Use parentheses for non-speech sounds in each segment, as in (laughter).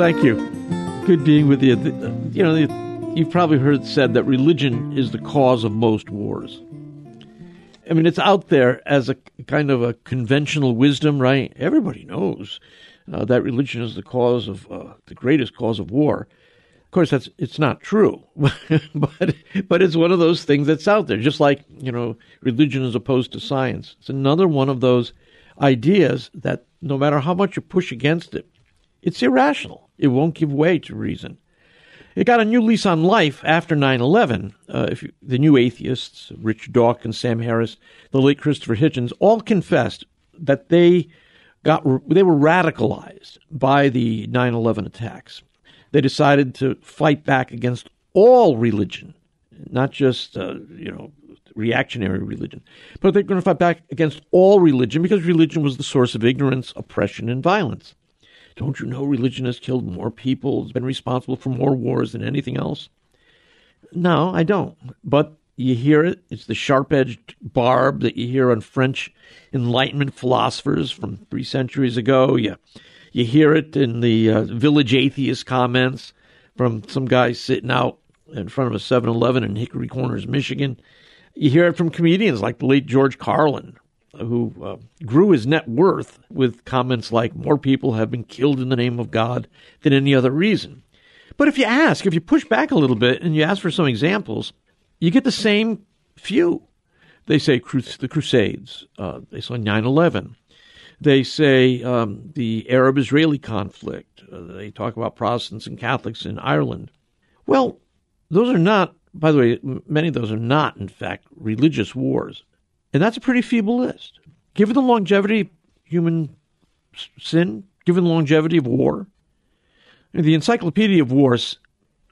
thank you. Good being with you. You know, you've probably heard said that religion is the cause of most wars. I mean, it's out there as a kind of a conventional wisdom, right? Everybody knows uh, that religion is the cause of uh, the greatest cause of war. Of course, that's it's not true, (laughs) but but it's one of those things that's out there. Just like you know, religion is opposed to science. It's another one of those ideas that no matter how much you push against it, it's irrational. It won't give way to reason. It got a new lease on life after 9 11. Uh, the new atheists, Rich Dawkins, Sam Harris, the late Christopher Hitchens, all confessed that they got they were radicalized by the 9/11 attacks. They decided to fight back against all religion, not just uh, you know reactionary religion, but they're going to fight back against all religion because religion was the source of ignorance, oppression, and violence. Don't you know religion has killed more people, has been responsible for more wars than anything else? No, I don't. But you hear it. It's the sharp edged barb that you hear on French Enlightenment philosophers from three centuries ago. You, you hear it in the uh, village atheist comments from some guy sitting out in front of a 7 Eleven in Hickory Corners, Michigan. You hear it from comedians like the late George Carlin, who uh, grew his net worth with comments like, More people have been killed in the name of God than any other reason. But if you ask, if you push back a little bit and you ask for some examples, you get the same few. They say the Crusades. Uh, they say 9 11. They say um, the Arab Israeli conflict. Uh, they talk about Protestants and Catholics in Ireland. Well, those are not, by the way, many of those are not, in fact, religious wars. And that's a pretty feeble list. Given the longevity of human sin, given the longevity of war, the Encyclopedia of Wars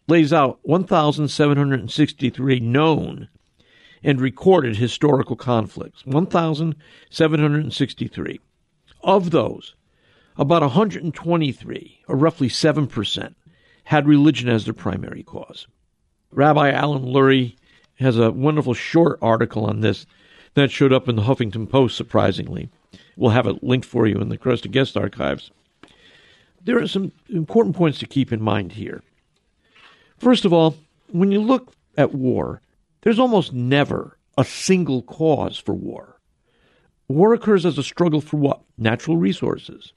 lays out 1,763 known and recorded historical conflicts. 1,763. Of those, about 123, or roughly 7%, had religion as their primary cause. Rabbi Alan Lurie has a wonderful short article on this that showed up in the Huffington Post, surprisingly. We'll have it linked for you in the Kresta Guest Archives. There are some important points to keep in mind here. First of all, when you look at war, there's almost never a single cause for war. War occurs as a struggle for what? Natural resources.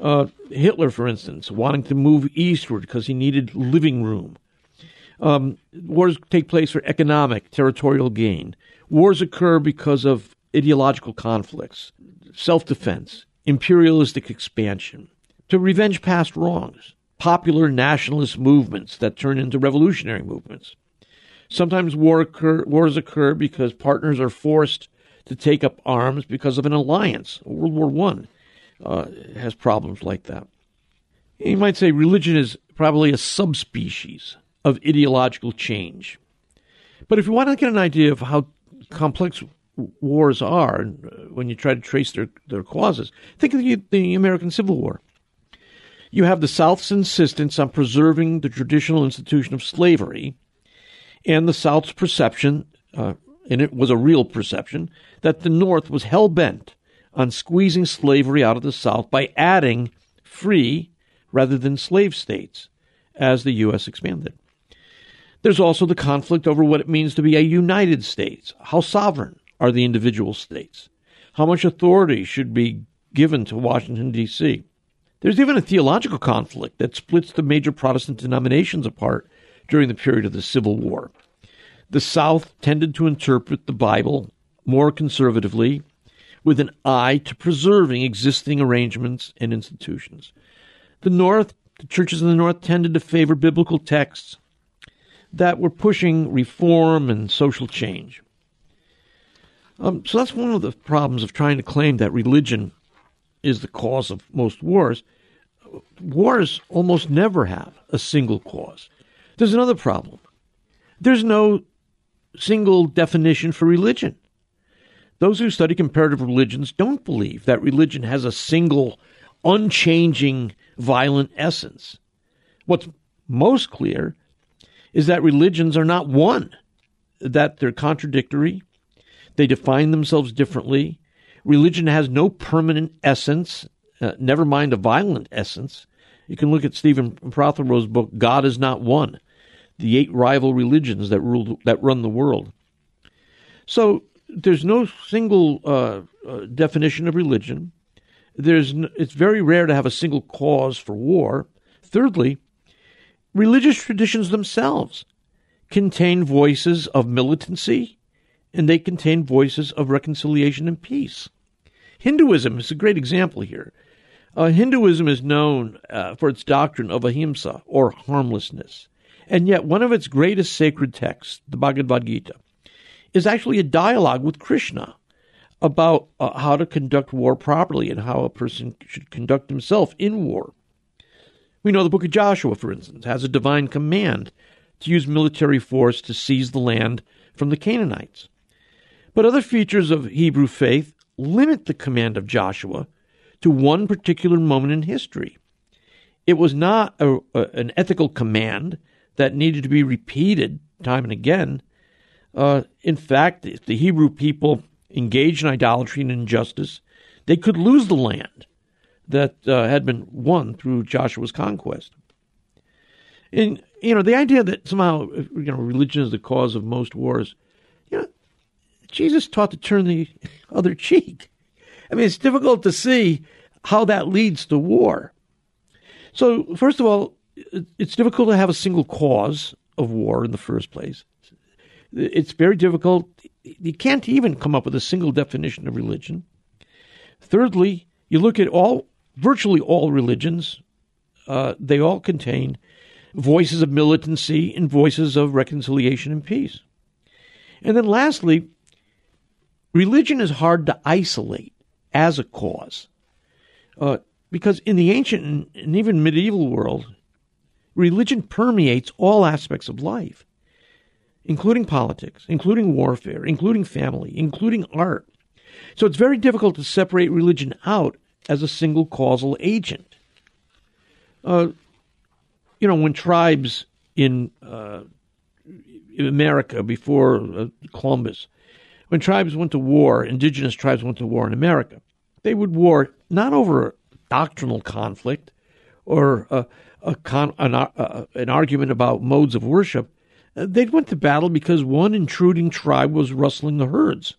Uh, Hitler, for instance, wanting to move eastward because he needed living room. Um, wars take place for economic, territorial gain. Wars occur because of ideological conflicts, self defense, imperialistic expansion, to revenge past wrongs popular nationalist movements that turn into revolutionary movements. Sometimes war occur, wars occur because partners are forced to take up arms because of an alliance. World War I uh, has problems like that. You might say religion is probably a subspecies of ideological change. But if you want to get an idea of how complex wars are uh, when you try to trace their, their causes, think of the, the American Civil War. You have the South's insistence on preserving the traditional institution of slavery and the South's perception, uh, and it was a real perception, that the North was hell bent on squeezing slavery out of the South by adding free rather than slave states as the U.S. expanded. There's also the conflict over what it means to be a United States. How sovereign are the individual states? How much authority should be given to Washington, D.C.? There's even a theological conflict that splits the major Protestant denominations apart during the period of the Civil War. The South tended to interpret the Bible more conservatively, with an eye to preserving existing arrangements and institutions. The North, the churches in the North tended to favor biblical texts that were pushing reform and social change. Um, so that's one of the problems of trying to claim that religion is the cause of most wars wars almost never have a single cause. There's another problem. There's no single definition for religion. Those who study comparative religions don't believe that religion has a single, unchanging, violent essence. What's most clear is that religions are not one, that they're contradictory, they define themselves differently. Religion has no permanent essence uh, never mind a violent essence, You can look at Stephen Prothero's book, God is Not One The Eight Rival Religions That, rule, that Run the World. So there's no single uh, uh, definition of religion. There's n- it's very rare to have a single cause for war. Thirdly, religious traditions themselves contain voices of militancy and they contain voices of reconciliation and peace. Hinduism is a great example here. Uh, Hinduism is known uh, for its doctrine of ahimsa, or harmlessness. And yet, one of its greatest sacred texts, the Bhagavad Gita, is actually a dialogue with Krishna about uh, how to conduct war properly and how a person should conduct himself in war. We know the book of Joshua, for instance, has a divine command to use military force to seize the land from the Canaanites. But other features of Hebrew faith limit the command of Joshua to one particular moment in history. It was not a, a, an ethical command that needed to be repeated time and again. Uh, in fact, if the Hebrew people engaged in idolatry and injustice, they could lose the land that uh, had been won through Joshua's conquest. And you know the idea that somehow you know religion is the cause of most wars. You know, Jesus taught to turn the (laughs) other cheek. I mean, it's difficult to see how that leads to war. So, first of all, it's difficult to have a single cause of war in the first place. It's very difficult. You can't even come up with a single definition of religion. Thirdly, you look at all, virtually all religions, uh, they all contain voices of militancy and voices of reconciliation and peace. And then lastly, religion is hard to isolate as a cause. Uh, because in the ancient and even medieval world, religion permeates all aspects of life, including politics, including warfare, including family, including art. So it's very difficult to separate religion out as a single causal agent. Uh, you know, when tribes in, uh, in America before uh, Columbus, when tribes went to war, indigenous tribes went to war in America, they would war not over doctrinal conflict or a, a con, an, a, an argument about modes of worship. They went to battle because one intruding tribe was rustling the herds.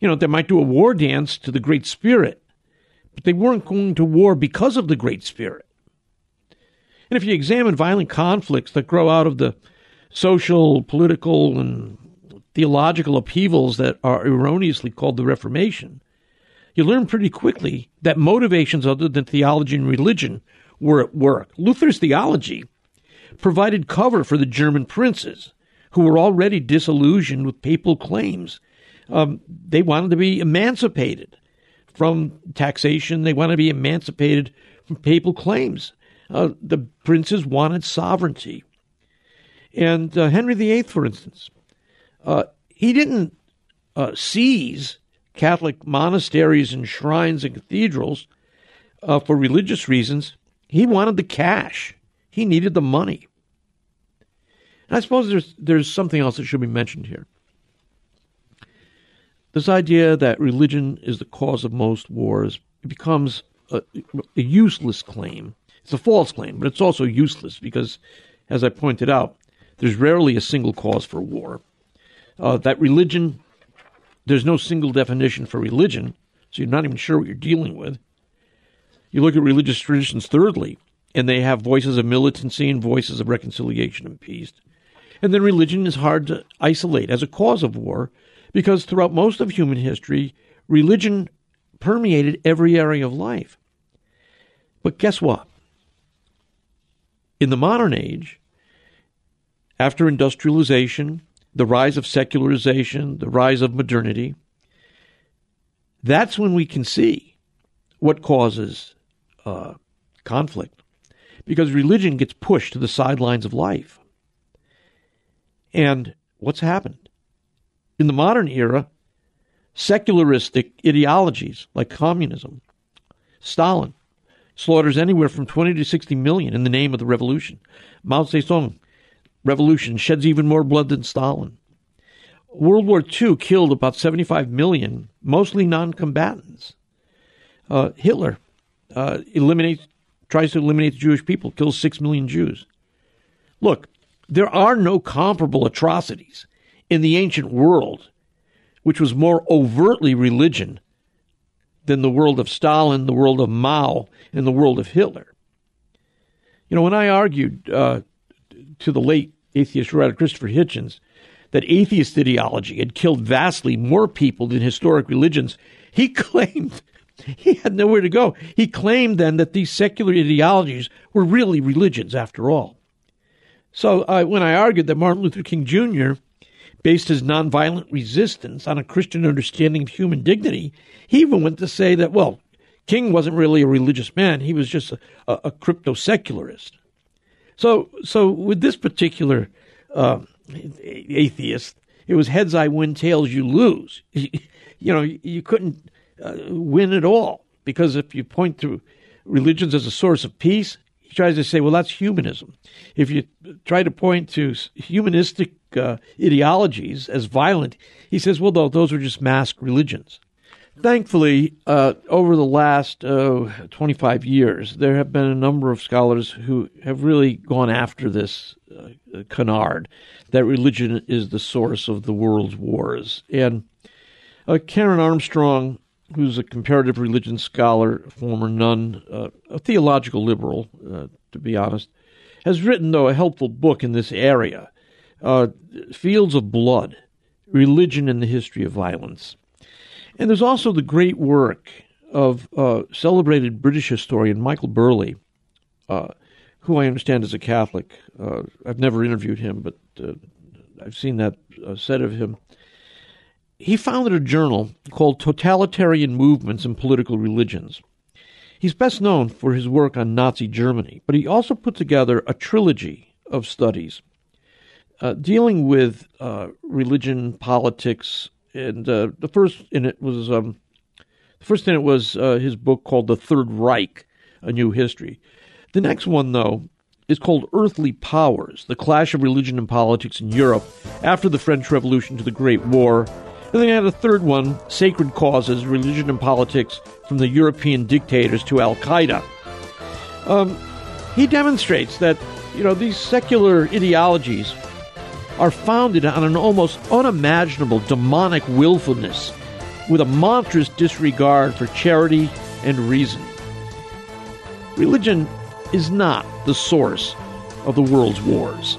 You know, they might do a war dance to the Great Spirit, but they weren't going to war because of the Great Spirit. And if you examine violent conflicts that grow out of the social, political, and theological upheavals that are erroneously called the Reformation, you learn pretty quickly that motivations other than theology and religion were at work. Luther's theology provided cover for the German princes, who were already disillusioned with papal claims. Um, they wanted to be emancipated from taxation, they want to be emancipated from papal claims. Uh, the princes wanted sovereignty. And uh, Henry VIII, for instance, uh, he didn't uh, seize Catholic monasteries and shrines and cathedrals uh, for religious reasons. He wanted the cash. He needed the money. And I suppose there's there's something else that should be mentioned here. This idea that religion is the cause of most wars becomes a, a useless claim it's a false claim, but it's also useless because, as I pointed out, there's rarely a single cause for war. Uh, that religion, there's no single definition for religion, so you're not even sure what you're dealing with. You look at religious traditions, thirdly, and they have voices of militancy and voices of reconciliation and peace. And then religion is hard to isolate as a cause of war because throughout most of human history, religion permeated every area of life. But guess what? In the modern age, after industrialization, the rise of secularization, the rise of modernity, that's when we can see what causes uh, conflict. Because religion gets pushed to the sidelines of life. And what's happened? In the modern era, secularistic ideologies like communism, Stalin, slaughters anywhere from 20 to 60 million in the name of the revolution. Mao Zedong, revolution, sheds even more blood than Stalin. World War II killed about 75 million, mostly non combatants. Uh, Hitler uh, eliminates tries to eliminate the Jewish people, kills six million Jews. Look, there are no comparable atrocities in the ancient world, which was more overtly religion than the world of Stalin, the world of Mao, and the world of Hitler. You know, when I argued uh, to the late atheist writer Christopher Hitchens that atheist ideology had killed vastly more people than historic religions, he (laughs) claimed he had nowhere to go. He claimed then that these secular ideologies were really religions after all. So uh, when I argued that Martin Luther King Jr. based his nonviolent resistance on a Christian understanding of human dignity, he even went to say that, well, King wasn't really a religious man. He was just a, a, a crypto secularist. So, so with this particular uh, atheist, it was heads I win, tails you lose. (laughs) You, know, you couldn't uh, win at all because if you point to religions as a source of peace, he tries to say, well, that's humanism. If you try to point to humanistic uh, ideologies as violent, he says, well, no, those are just masked religions. Thankfully, uh, over the last uh, 25 years, there have been a number of scholars who have really gone after this uh, canard that religion is the source of the world's wars. And uh, Karen Armstrong, who's a comparative religion scholar, former nun, uh, a theological liberal, to be honest, has written, though, a helpful book in this area Fields of Blood Religion and the History of Violence. And there's also the great work of uh, celebrated British historian Michael Burleigh, uh, who I understand is a Catholic. Uh, I've never interviewed him, but uh, I've seen that uh, said of him. He founded a journal called Totalitarian Movements and Political Religions. He's best known for his work on Nazi Germany, but he also put together a trilogy of studies uh, dealing with religion, politics, and uh, the first in it was um, the first in it was uh, his book called The Third Reich: A New History. The next one, though, is called Earthly Powers: The Clash of Religion and Politics in Europe after the French Revolution to the Great War. And then I had a third one, Sacred Causes: Religion and Politics from the European Dictators to Al Qaeda. Um, he demonstrates that you know these secular ideologies are founded on an almost unimaginable demonic willfulness with a monstrous disregard for charity and reason. Religion is not the source of the world's wars.